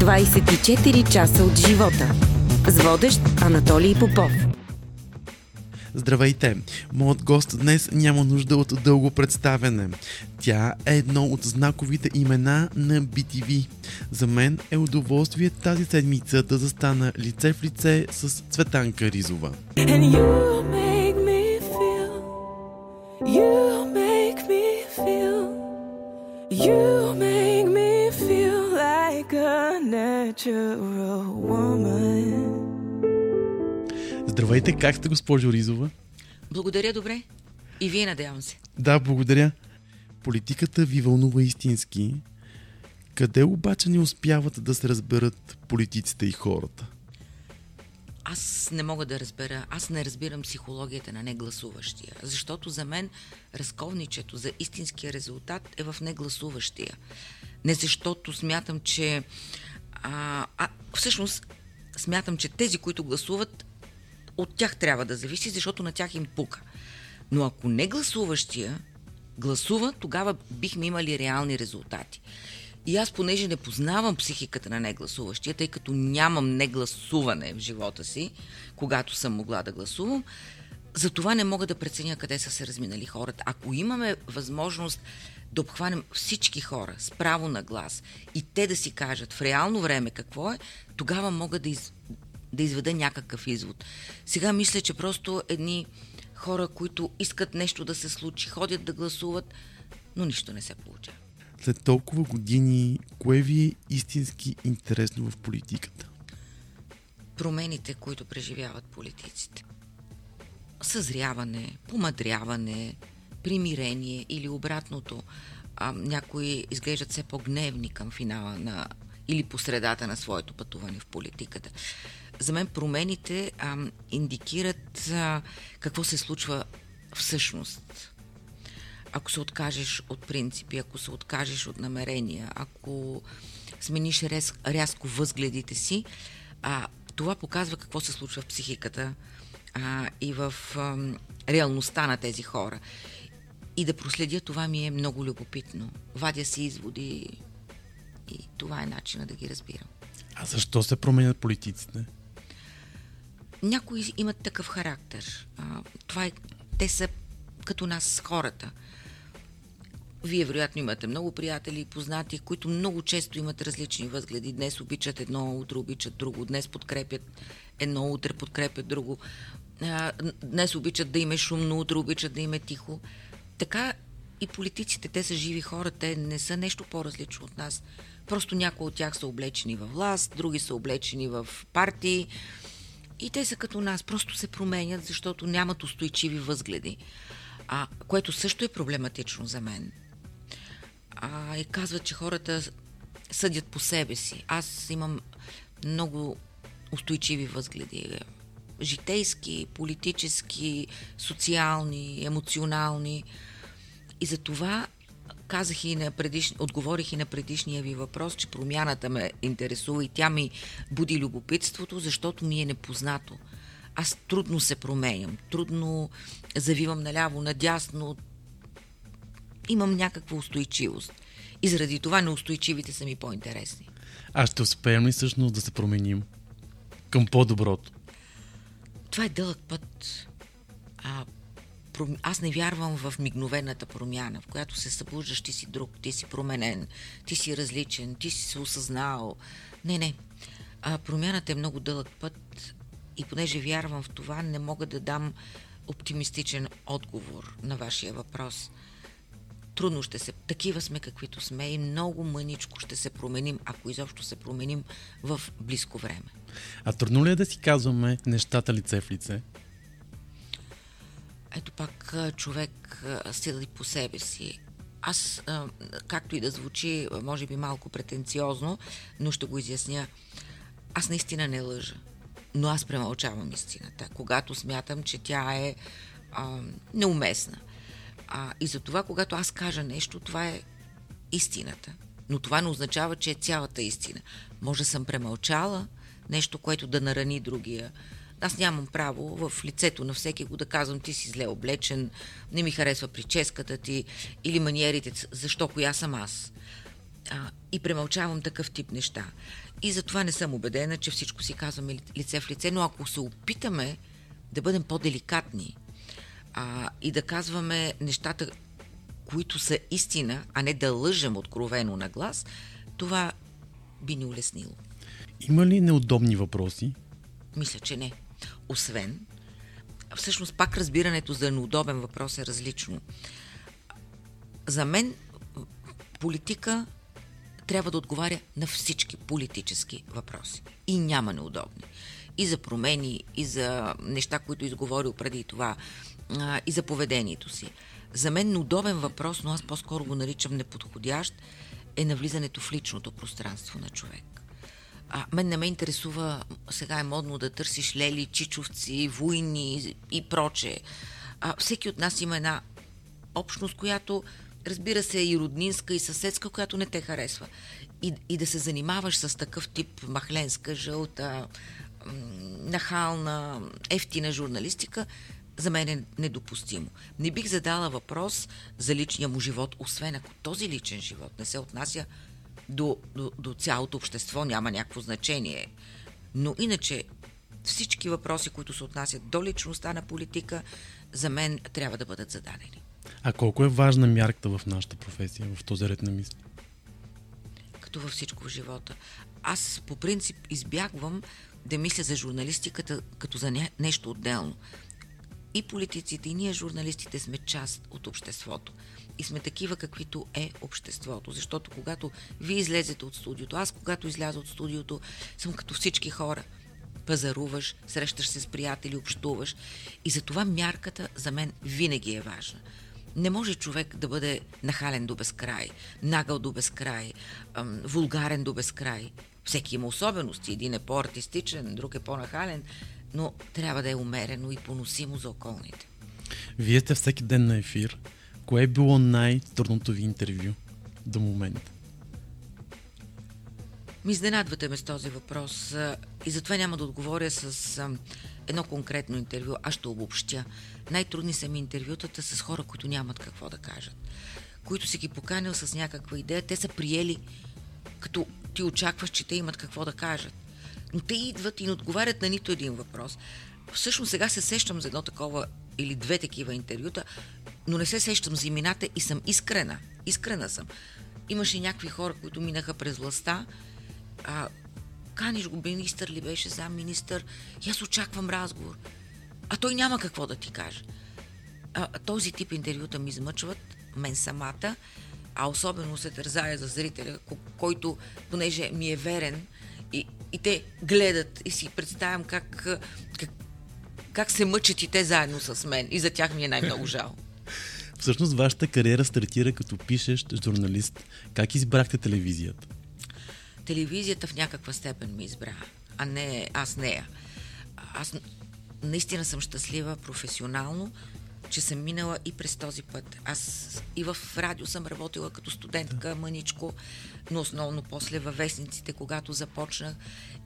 24 часа от живота. С водещ Анатолий Попов. Здравейте! Моят гост днес няма нужда от дълго представяне. Тя е едно от знаковите имена на BTV. За мен е удоволствие тази седмица да застана лице в лице с Цветанка Ризова. And you make Здравейте, как сте, госпожо Ризова? Благодаря добре. И вие, надявам се. Да, благодаря. Политиката ви вълнува истински. Къде обаче не успяват да се разберат политиците и хората? Аз не мога да разбера, аз не разбирам психологията на негласуващия, защото за мен разковничето за истинския резултат е в негласуващия. Не защото смятам, че... А, а, всъщност, смятам, че тези, които гласуват, от тях трябва да зависи, защото на тях им пука. Но ако не гласуващия гласува, тогава бихме имали реални резултати. И аз, понеже не познавам психиката на негласуващия, тъй като нямам негласуване в живота си, когато съм могла да гласувам, затова не мога да преценя къде са се разминали хората. Ако имаме възможност да обхванем всички хора с право на глас и те да си кажат в реално време какво е, тогава мога да, из, да изведа някакъв извод. Сега мисля, че просто едни хора, които искат нещо да се случи, ходят да гласуват, но нищо не се получава. След толкова години, кое ви е истински интересно в политиката? промените, които преживяват политиците. Съзряване, помадряване, примирение или обратното. А, някои изглеждат все по-гневни към финала на или по средата на своето пътуване в политиката. За мен промените а, индикират а, какво се случва всъщност. Ако се откажеш от принципи, ако се откажеш от намерения, ако смениш рез, рязко възгледите си, а, това показва какво се случва в психиката а, и в а, реалността на тези хора. И да проследя това ми е много любопитно. Вадя си изводи и това е начина да ги разбирам. А защо се променят политиците? Някои имат такъв характер. А, това е, те са като нас хората. Вие вероятно имате много приятели и познати, които много често имат различни възгледи. Днес обичат едно, утре обичат друго, днес подкрепят едно, утре подкрепят друго. Днес обичат да им е шумно, утре обичат да им е тихо. Така и политиците, те са живи хора, те не са нещо по-различно от нас. Просто някои от тях са облечени във власт, други са облечени в партии и те са като нас, просто се променят, защото нямат устойчиви възгледи. А, което също е проблематично за мен. А, и казват, че хората съдят по себе си. Аз имам много устойчиви възгледи. Житейски, политически, социални, емоционални. И за това казах и на предиш... отговорих и на предишния ви въпрос, че промяната ме интересува и тя ми буди любопитството, защото ми е непознато. Аз трудно се променям, трудно завивам наляво, надясно. Имам някаква устойчивост. И заради това неустойчивите са ми по-интересни. А ще успеем ли всъщност да се променим към по-доброто? Това е дълъг път. А, пром- аз не вярвам в мигновената промяна, в която се събуждаш, ти си друг, ти си променен, ти си различен, ти си се осъзнал. Не, не. А, промяната е много дълъг път и понеже вярвам в това, не мога да дам оптимистичен отговор на вашия въпрос. Трудно ще се... Такива сме каквито сме и много мъничко ще се променим, ако изобщо се променим в близко време. А трудно ли е да си казваме нещата лице в лице? Ето пак човек а, съди по себе си. Аз, както и да звучи, може би малко претенциозно, но ще го изясня. Аз наистина не лъжа, но аз премълчавам истината, когато смятам, че тя е а, неуместна. А, и за това, когато аз кажа нещо, това е истината. Но това не означава, че е цялата истина. Може съм премълчала нещо, което да нарани другия. Аз нямам право в лицето на всеки го да казвам ти си зле облечен, не ми харесва прическата ти или маниерите, защо коя съм аз. а, и премълчавам такъв тип неща. И затова не съм убедена, че всичко си казваме ли- лице в лице, но ако се опитаме да бъдем по-деликатни а, и да казваме нещата, които са истина, а не да лъжем откровено на глас, това би ни улеснило. Има ли неудобни въпроси? Мисля, че не. Освен, всъщност пак разбирането за неудобен въпрос е различно. За мен политика трябва да отговаря на всички политически въпроси. И няма неудобни. И за промени, и за неща, които изговорил преди това, а, и за поведението си. За мен неудобен въпрос, но аз по-скоро го наричам неподходящ, е навлизането в личното пространство на човек. А, мен не ме интересува, сега е модно да търсиш лели, чичовци, войни и проче. А, всеки от нас има една общност, която разбира се е и роднинска, и съседска, която не те харесва. И, и да се занимаваш с такъв тип махленска, жълта, нахална, ефтина журналистика, за мен е недопустимо. Не бих задала въпрос за личния му живот, освен ако този личен живот не се отнася до, до, до цялото общество, няма някакво значение. Но иначе всички въпроси, които се отнасят до личността на политика, за мен трябва да бъдат зададени. А колко е важна мярката в нашата професия, в този ред на мисли? като във всичко в живота. Аз по принцип избягвам да мисля за журналистиката като за не, нещо отделно. И политиците, и ние журналистите сме част от обществото. И сме такива, каквито е обществото. Защото когато вие излезете от студиото, аз когато изляза от студиото, съм като всички хора. Пазаруваш, срещаш се с приятели, общуваш. И затова мярката за мен винаги е важна. Не може човек да бъде нахален до безкрай, нагъл до безкрай, вулгарен до безкрай. Всеки има особености. Един е по-артистичен, друг е по-нахален, но трябва да е умерено и поносимо за околните. Вие сте всеки ден на ефир. Кое е било най-трудното ви интервю до момента? Ми изненадвате ме с този въпрос и затова няма да отговоря с едно конкретно интервю. Аз ще обобщя. Най-трудни са ми интервютата с хора, които нямат какво да кажат. Които си ги поканил с някаква идея. Те са приели, като ти очакваш, че те имат какво да кажат. Но те идват и не отговарят на нито един въпрос. Всъщност сега се сещам за едно такова или две такива интервюта, но не се сещам за имената и съм искрена. Искрена съм. Имаше някакви хора, които минаха през властта, а, каниш го, министър ли беше, зам министър, и аз очаквам разговор. А той няма какво да ти каже. А, този тип интервюта ми измъчват, мен самата, а особено се тързая за зрителя, ко- който, понеже ми е верен, и, и те гледат и си представям как, как, как се мъчат и те заедно с мен. И за тях ми е най-много жал. Всъщност, вашата кариера стартира като пишещ журналист. Как избрахте телевизията? телевизията в някаква степен ми избра, а не аз нея. Аз наистина съм щастлива професионално, че съм минала и през този път. Аз и в радио съм работила като студентка мъничко, но основно после във вестниците, когато започнах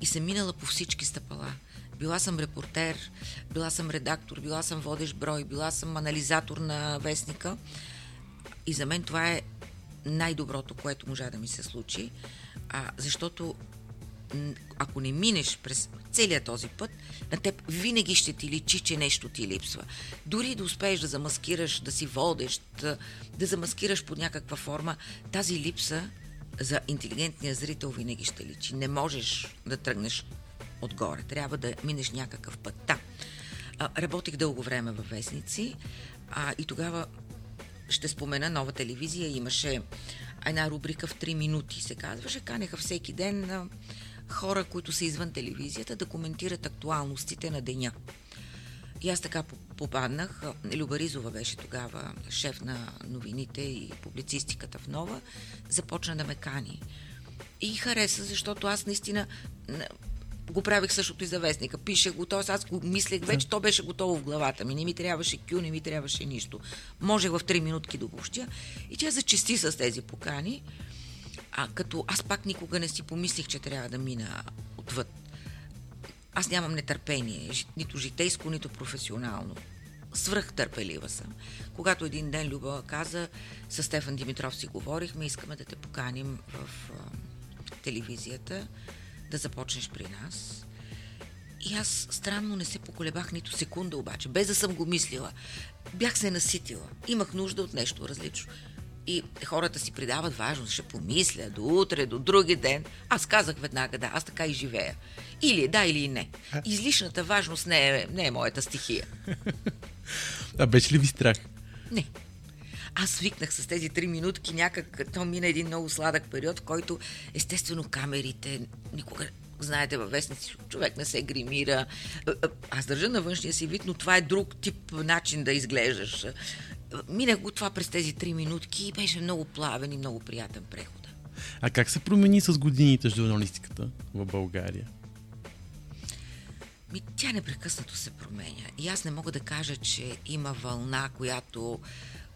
и съм минала по всички стъпала. Била съм репортер, била съм редактор, била съм водещ брой, била съм анализатор на вестника. И за мен това е най-доброто, което можа да ми се случи, а, защото ако не минеш през целият този път, на теб винаги ще ти личи, че нещо ти липсва. Дори да успееш да замаскираш, да си водещ, да, да замаскираш под някаква форма, тази липса за интелигентния зрител винаги ще личи. Не можеш да тръгнеш отгоре. Трябва да минеш някакъв път. Да. А, работих дълго време във вестници а, и тогава ще спомена нова телевизия. Имаше една рубрика в 3 минути, се казваше. Канеха всеки ден хора, които са извън телевизията, да коментират актуалностите на деня. И аз така попаднах. Люба Ризова беше тогава шеф на новините и публицистиката в Нова. Започна да ме кани. И хареса, защото аз наистина го правих същото и за вестника. Пише го, т.е. аз го мислех вече, то беше готово в главата ми. Не ми трябваше кю, не ми трябваше нищо. Можех в 3 минутки да го общя. И тя зачисти с тези покани. А като аз пак никога не си помислих, че трябва да мина отвъд. Аз нямам нетърпение, нито житейско, нито професионално. свръхтърпелива съм. Когато един ден Люба каза, с Стефан Димитров си говорихме, искаме да те поканим в а, телевизията, да започнеш при нас. И аз странно не се поколебах нито секунда обаче, без да съм го мислила. Бях се наситила. Имах нужда от нещо различно. И хората си придават важност, ще помисля до утре, до други ден. Аз казах веднага да, аз така и живея. Или е да, или не. Излишната важност не е, не е моята стихия. А беше ли ви страх? Не. Аз свикнах с тези три минутки, някак то мина един много сладък период, в който естествено камерите никога знаете, във вестници човек не се гримира. Аз държа на външния си вид, но това е друг тип начин да изглеждаш. Минах го това през тези три минутки и беше много плавен и много приятен преход. А как се промени с годините журналистиката в България? Ми, тя непрекъснато се променя. И аз не мога да кажа, че има вълна, която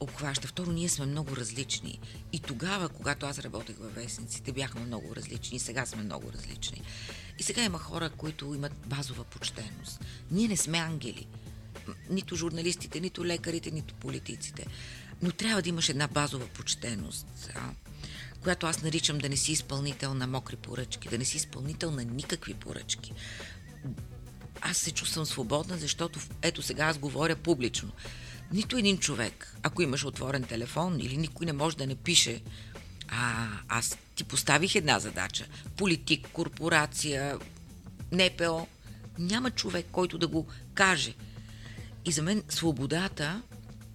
обхваща. Второ, ние сме много различни. И тогава, когато аз работех във вестниците, бяхме много различни. И сега сме много различни. И сега има хора, които имат базова почтеност. Ние не сме ангели. Нито журналистите, нито лекарите, нито политиците. Но трябва да имаш една базова почтеност, а, която аз наричам да не си изпълнител на мокри поръчки, да не си изпълнител на никакви поръчки. Аз се чувствам свободна, защото ето сега аз говоря публично. Нито един човек, ако имаш отворен телефон или никой не може да не пише, а аз ти поставих една задача. Политик, корпорация, НПО. Няма човек, който да го каже. И за мен свободата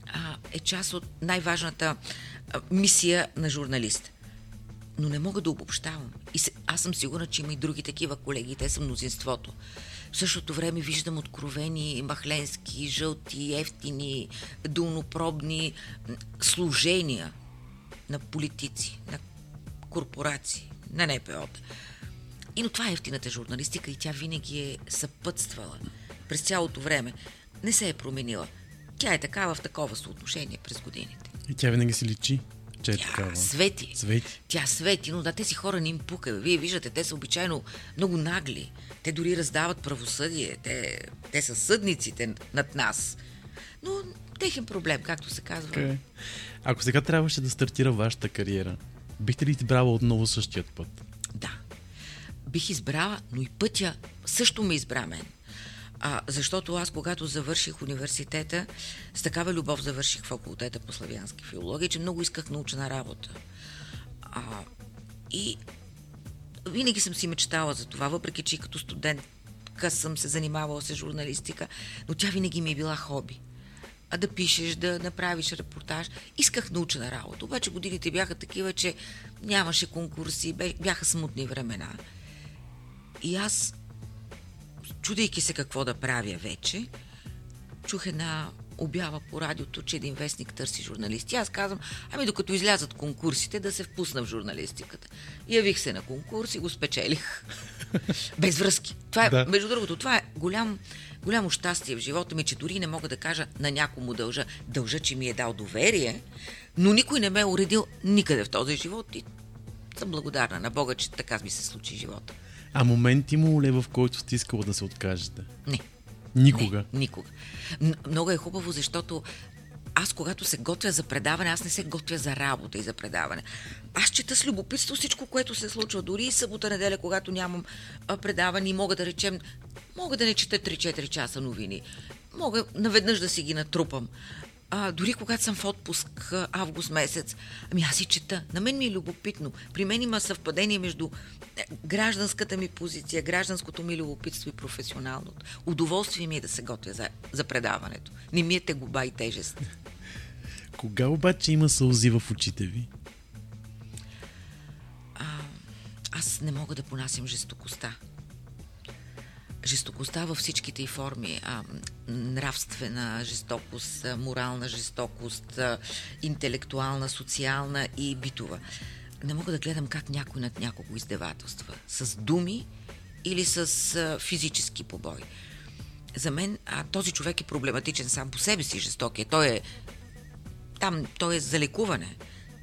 а, е част от най-важната а, мисия на журналист. Но не мога да обобщавам. И се, аз съм сигурна, че има и други такива колеги, те са мнозинството. В същото време виждам откровени махленски, жълти, ефтини, дълнопробни служения на политици, на корпорации, на НПО-та. И но това е ефтината журналистика и тя винаги е съпътствала през цялото време. Не се е променила. Тя е такава в такова съотношение през годините. И тя винаги си личи, че е Тя такава. свети. Свети. Тя свети, но да, тези хора не им пука. Вие виждате, те са обичайно много нагли. Те дори раздават правосъдие. Те, те са съдниците над нас. Но техен проблем, както се казва. Okay. Ако сега трябваше да стартира вашата кариера, бихте ли избрала отново същият път? Да. Бих избрала, но и пътя също ме избра мен. А, защото аз, когато завърших университета, с такава любов завърших факултета по славянски филология, че много исках научна работа. А, и винаги съм си мечтала за това, въпреки че като студентка съм се занимавала с журналистика, но тя винаги ми е била хоби. А да пишеш, да направиш репортаж. Исках научна работа, обаче годините бяха такива, че нямаше конкурси, бяха смутни времена. И аз, чудейки се какво да правя вече, чух една обява по радиото, че един вестник търси журналисти. Аз казвам, ами докато излязат конкурсите, да се впусна в журналистиката. Явих се на конкурс и го спечелих. Без връзки. Това е, Да. между другото, това е голям, голямо щастие в живота ми, че дори не мога да кажа на някому дължа. Дължа, че ми е дал доверие, но никой не ме е уредил никъде в този живот и съм благодарна на Бога, че така ми се случи живота. А момент имало ли в който сте искала да се откажете? Не. Никога. Не, никога. Много е хубаво, защото аз, когато се готвя за предаване, аз не се готвя за работа и за предаване. Аз чета с любопитство всичко, което се случва. Дори и събота, неделя, когато нямам предаване и мога да речем, мога да не чета 3-4 часа новини. Мога наведнъж да си ги натрупам. А, дори когато съм в отпуск а, август месец, ами аз си чета. На мен ми е любопитно. При мен има съвпадение между е, гражданската ми позиция, гражданското ми любопитство и професионалното. Удоволствие ми е да се готвя за, за предаването. Не ми е тегоба и тежест. Кога обаче има сълзи в очите ви? Аз не мога да понасям жестокостта. Жестокостта във всичките й форми. А, нравствена жестокост, морална жестокост, интелектуална, социална и битова. Не мога да гледам как някой над някого издевателства. С думи или с а, физически побой. За мен а, този човек е проблематичен сам по себе си, жесток е. Той е там той е за лекуване.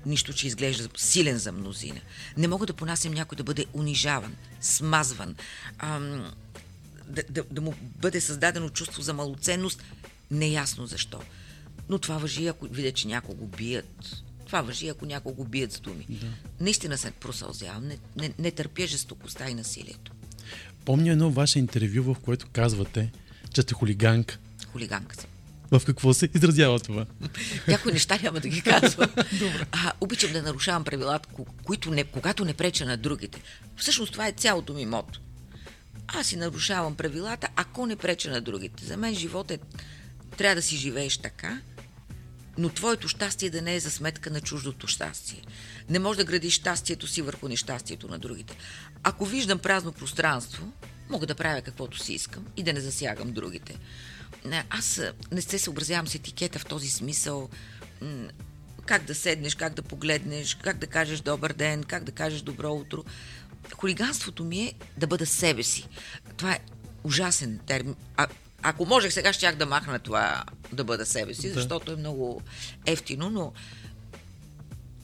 Нищо, че изглежда силен за мнозина. Не мога да понасям някой да бъде унижаван, смазван, ам, да, да, да му бъде създадено чувство за малоценност Неясно защо. Но това въжи, ако видя, че някого бият. Това въжи, ако някого бият с думи. Да. Наистина се просълзявам. Не, не, не търпя жестокостта и насилието. Помня едно ваше интервю, в което казвате, че сте хулиганка. Хулиганка съм. В какво се изразява това? Някои неща няма да ги казвам. а, обичам да нарушавам правилата, които не, когато не преча на другите. Всъщност това е цялото ми мото. Аз си нарушавам правилата, ако не преча на другите. За мен живот е... Трябва да си живееш така, но твоето щастие да не е за сметка на чуждото щастие. Не може да градиш щастието си върху нещастието на другите. Ако виждам празно пространство, мога да правя каквото си искам и да не засягам другите. Аз не се съобразявам с етикета в този смисъл. Как да седнеш, как да погледнеш, как да кажеш добър ден, как да кажеш добро утро. Хулиганството ми е да бъда себе си. Това е ужасен термин. А, ако можех сега, щях да махна това да бъда себе си, да. защото е много ефтино, но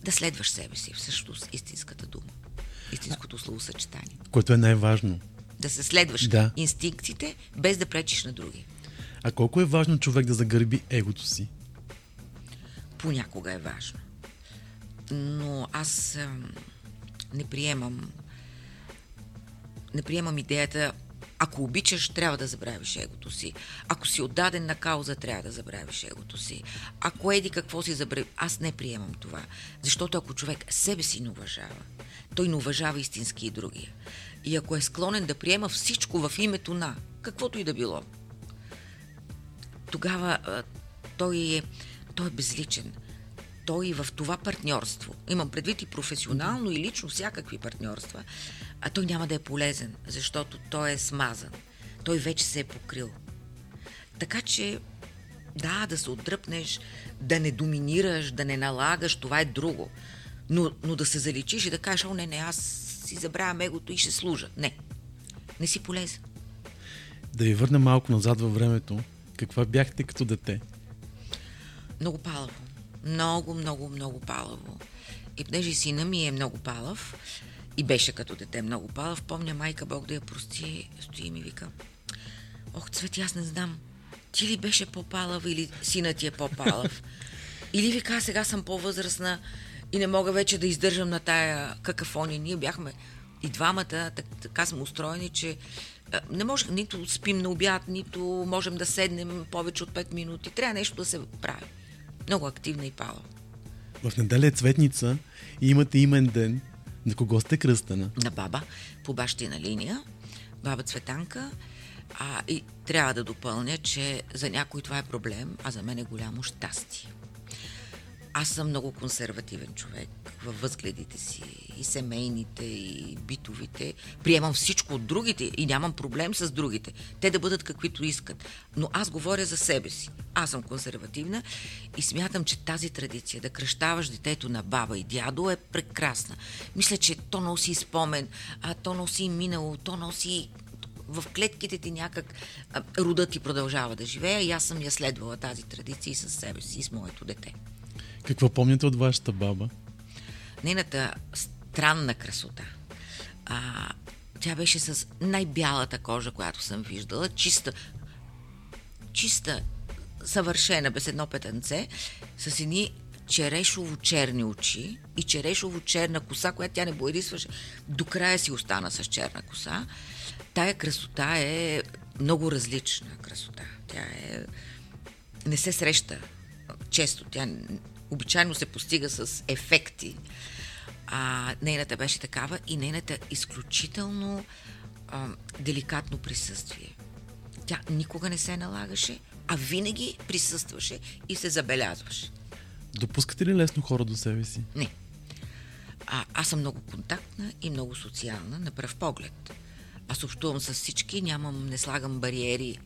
да следваш себе си, всъщност истинската дума. Истинското словосъчетание. Което е най-важно. Да се следваш да. инстинктите, без да пречиш на други. А колко е важно човек да загърби егото си? Понякога е важно. Но аз не приемам не приемам идеята ако обичаш, трябва да забравиш егото си. Ако си отдаден на кауза, трябва да забравиш егото си. Ако еди какво си забрави, аз не приемам това. Защото ако човек себе си не уважава, той не уважава истински и другия. И ако е склонен да приема всичко в името на, каквото и да било, тогава той, е, той е безличен. Той в това партньорство, имам предвид и професионално и лично всякакви партньорства, а той няма да е полезен, защото той е смазан. Той вече се е покрил. Така че, да, да се отдръпнеш, да не доминираш, да не налагаш, това е друго. Но, но да се заличиш и да кажеш, о, не, не, аз си забравям егото и ще служа. Не. Не си полезен. Да ви върна малко назад във времето. Каква бяхте като дете? Много палаво. Много, много, много палаво. И понеже сина ми е много палав, и беше като дете много палав, помня майка Бог да я прости, стои и ми вика. Ох, Цвети, аз не знам. Ти ли беше по-палав или сина ти е по-палав? или вика, сега съм по-възрастна и не мога вече да издържам на тая какафония. Ние бяхме и двамата така сме устроени, че не може нито спим на обяд, нито можем да седнем повече от 5 минути. Трябва нещо да се прави. Много активна и пала. В неделя е цветница и имате имен ден. На кого сте кръстена? На баба, по бащина линия. Баба Цветанка. А, и трябва да допълня, че за някой това е проблем, а за мен е голямо щастие. Аз съм много консервативен човек във възгледите си, и семейните, и битовите. Приемам всичко от другите и нямам проблем с другите. Те да бъдат каквито искат. Но аз говоря за себе си. Аз съм консервативна и смятам, че тази традиция да кръщаваш детето на баба и дядо е прекрасна. Мисля, че то носи спомен, а то носи минало, то носи в клетките ти някак родът ти продължава да живее и аз съм я следвала тази традиция и с себе си, и с моето дете. Какво помните от вашата баба? Нейната странна красота. А, тя беше с най-бялата кожа, която съм виждала, чиста, чиста, съвършена, без едно петънце, с едни черешово-черни очи и черешово-черна коса, която тя не боядисваше. До края си остана с черна коса. Тая красота е много различна красота. Тя е... не се среща често. Тя обичайно се постига с ефекти. А, нейната беше такава и нейната изключително а, деликатно присъствие. Тя никога не се налагаше, а винаги присъстваше и се забелязваше. Допускате ли лесно хора до себе си? Не. А, аз съм много контактна и много социална на пръв поглед. Аз общувам с всички, нямам, не слагам бариери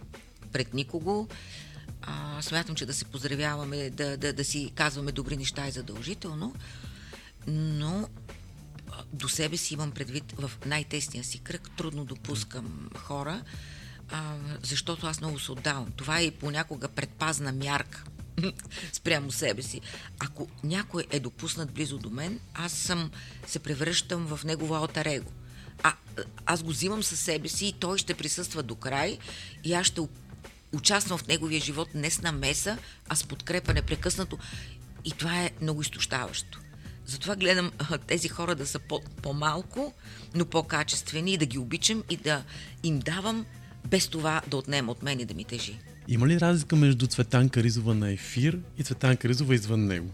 пред никого. А, смятам, че да се поздравяваме, да, да, да си казваме добри неща е задължително, но до себе си имам предвид в най-тесния си кръг, трудно допускам хора, а, защото аз много се отдавам. Това е и понякога предпазна мярка спрямо себе си. Ако някой е допуснат близо до мен, аз съм, се превръщам в негово алтарего. А, аз го взимам със себе си и той ще присъства до край и аз ще участвам в неговия живот не с намеса, а с подкрепа непрекъснато. И това е много изтощаващо. Затова гледам тези хора да са по- по-малко, но по-качествени и да ги обичам и да им давам без това да отнема от мен и да ми тежи. Има ли разлика между Цветанка Ризова на ефир и Цветанка Ризова извън него?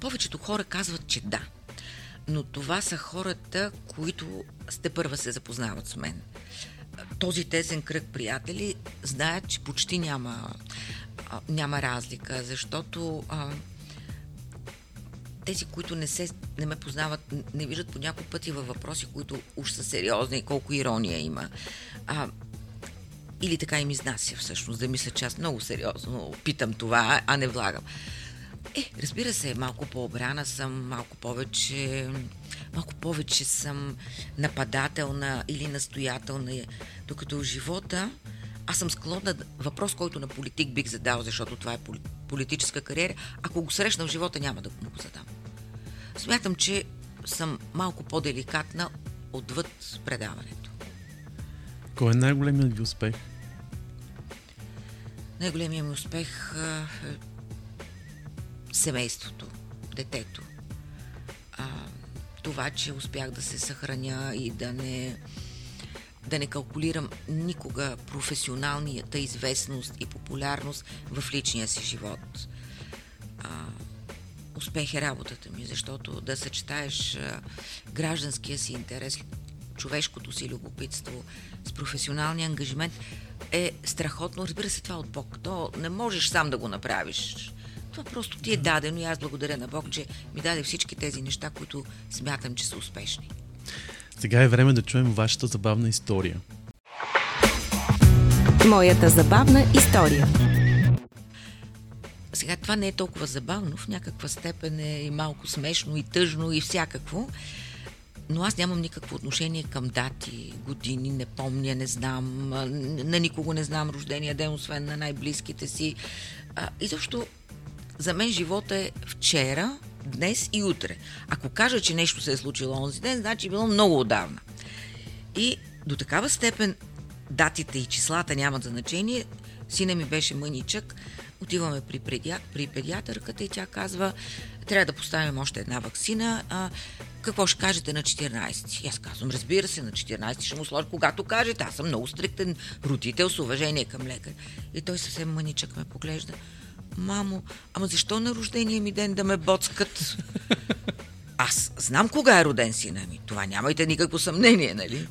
Повечето хора казват, че да. Но това са хората, които сте първа се запознават с мен. Този тесен кръг приятели знаят, че почти няма, а, няма разлика, защото а, тези, които не, се, не ме познават, не виждат по няколко пъти във въпроси, които уж са сериозни и колко ирония има. А, или така им изнася всъщност, да мисля, че аз много сериозно питам това, а не влагам. Е, разбира се, малко по-обрана съм, малко повече, малко повече съм нападателна или настоятелна, докато в живота аз съм склонна, въпрос, който на политик бих задал, защото това е поли- политическа кариера, ако го срещна в живота, няма да му го задам. Смятам, че съм малко по-деликатна отвъд предаването. Кой е най-големият ви успех? Най-големият ми успех е семейството, детето. Това, че успях да се съхраня и да не, да не калкулирам никога професионалната известност и популярност в личния си живот. А, успех е работата ми, защото да съчетаеш а, гражданския си интерес, човешкото си любопитство с професионалния ангажимент е страхотно. Разбира се, това е от Бог. То не можеш сам да го направиш. Това просто ти е дадено и аз благодаря на Бог, че ми даде всички тези неща, които смятам, че са успешни. Сега е време да чуем вашата забавна история. Моята забавна история. Сега това не е толкова забавно, в някаква степен е и малко смешно, и тъжно, и всякакво. Но аз нямам никакво отношение към дати, години, не помня, не знам, на никого не знам рождения ден, освен на най-близките си. А, и защо за мен живота е вчера, днес и утре. Ако кажа, че нещо се е случило онзи ден, значи е било много отдавна. И до такава степен датите и числата нямат значение. Сина ми беше мъничък. Отиваме при, предя... при педиатърката и тя казва, трябва да поставим още една вакцина. А, какво ще кажете на 14? И аз казвам, разбира се, на 14 ще му сложа, когато кажете. Аз съм много стриктен родител с уважение към лекар. И той съвсем мъничък ме поглежда. Мамо, ама защо на рождения ми ден да ме боцкат? Аз знам кога е роден сина ми. Това нямайте никакво съмнение, нали?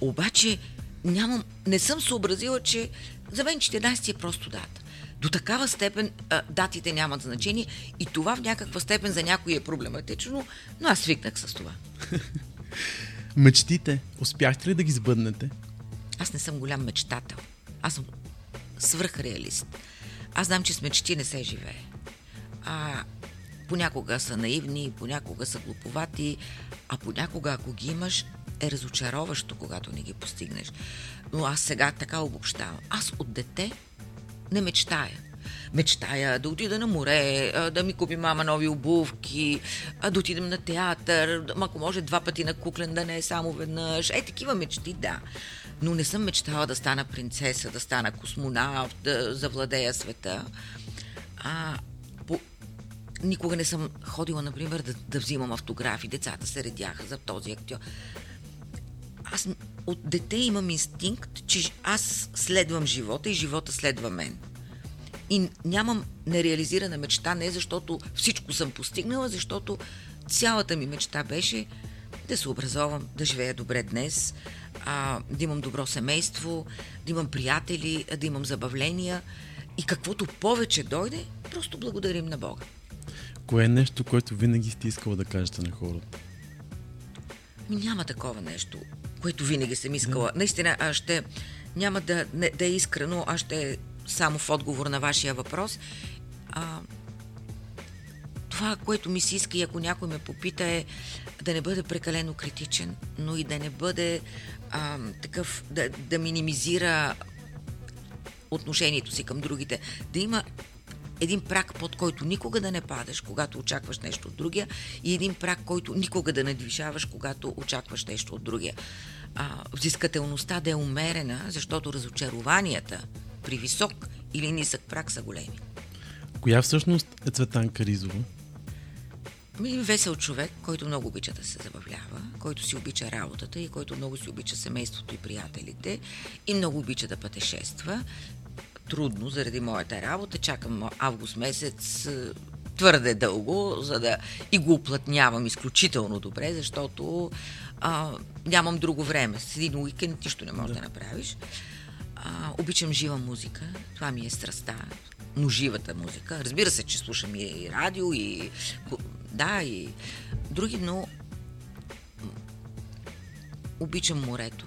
Обаче нямам, не съм съобразила, че за мен 14 е просто дата. До такава степен а, датите нямат значение и това в някаква степен за някой е проблематично, но аз свикнах с това. Мечтите, успяхте ли да ги сбъднете? Аз не съм голям мечтател. Аз съм свръхреалист. Аз знам, че с мечти не се живее. А понякога са наивни, понякога са глуповати, а понякога, ако ги имаш, е разочароващо, когато не ги постигнеш. Но аз сега така обобщавам. Аз от дете не мечтая. Мечтая да отида на море, да ми купи мама нови обувки, да отидем на театър, ако може два пъти на куклен, да не е само веднъж. Е, такива мечти, да. Но не съм мечтала да стана принцеса, да стана космонавт, да завладея света. А, по... Никога не съм ходила, например, да, да взимам автографи. Децата се редяха за този актьор аз от дете имам инстинкт, че аз следвам живота и живота следва мен. И нямам нереализирана мечта, не защото всичко съм постигнала, защото цялата ми мечта беше да се образовам, да живея добре днес, а, да имам добро семейство, да имам приятели, да имам забавления и каквото повече дойде, просто благодарим на Бога. Кое е нещо, което винаги сте искала да кажете на хората? Няма такова нещо, което винаги съм искала. Наистина, аз ще няма да, не, да е искрено, аз ще е само в отговор на вашия въпрос. А, това, което ми се иска и ако някой ме попита е да не бъде прекалено критичен, но и да не бъде а, такъв, да, да минимизира отношението си към другите. Да има един прак, под който никога да не падаш, когато очакваш нещо от другия, и един прак, който никога да не движаваш, когато очакваш нещо от другия. А, взискателността да е умерена, защото разочарованията при висок или нисък прак са големи. Коя всъщност е Цветанка Ризова? Ми, Весел човек, който много обича да се забавлява, който си обича работата и който много си обича семейството и приятелите и много обича да пътешества. Трудно заради моята работа. Чакам август месец е, твърде дълго, за да и го оплътнявам изключително добре, защото а, нямам друго време. С един уикенд нищо не можеш да, да направиш. А, обичам жива музика. Това ми е страста. Но живата музика. Разбира се, че слушам и радио, и да, и други, но обичам морето.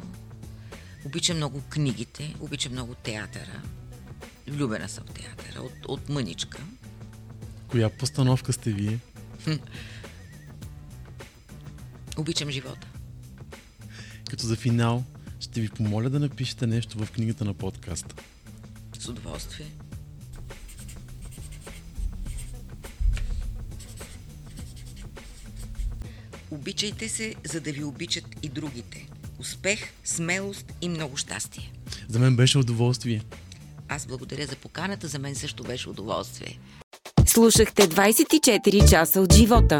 Обичам много книгите, обичам много театъра. Влюбена съм в театъра, от, от мъничка. Коя постановка сте вие? Обичам живота. Като за финал, ще ви помоля да напишете нещо в книгата на подкаста. С удоволствие. Обичайте се, за да ви обичат и другите. Успех, смелост и много щастие. За мен беше удоволствие. Аз благодаря за поканата, за мен също беше удоволствие. Слушахте 24 часа от живота.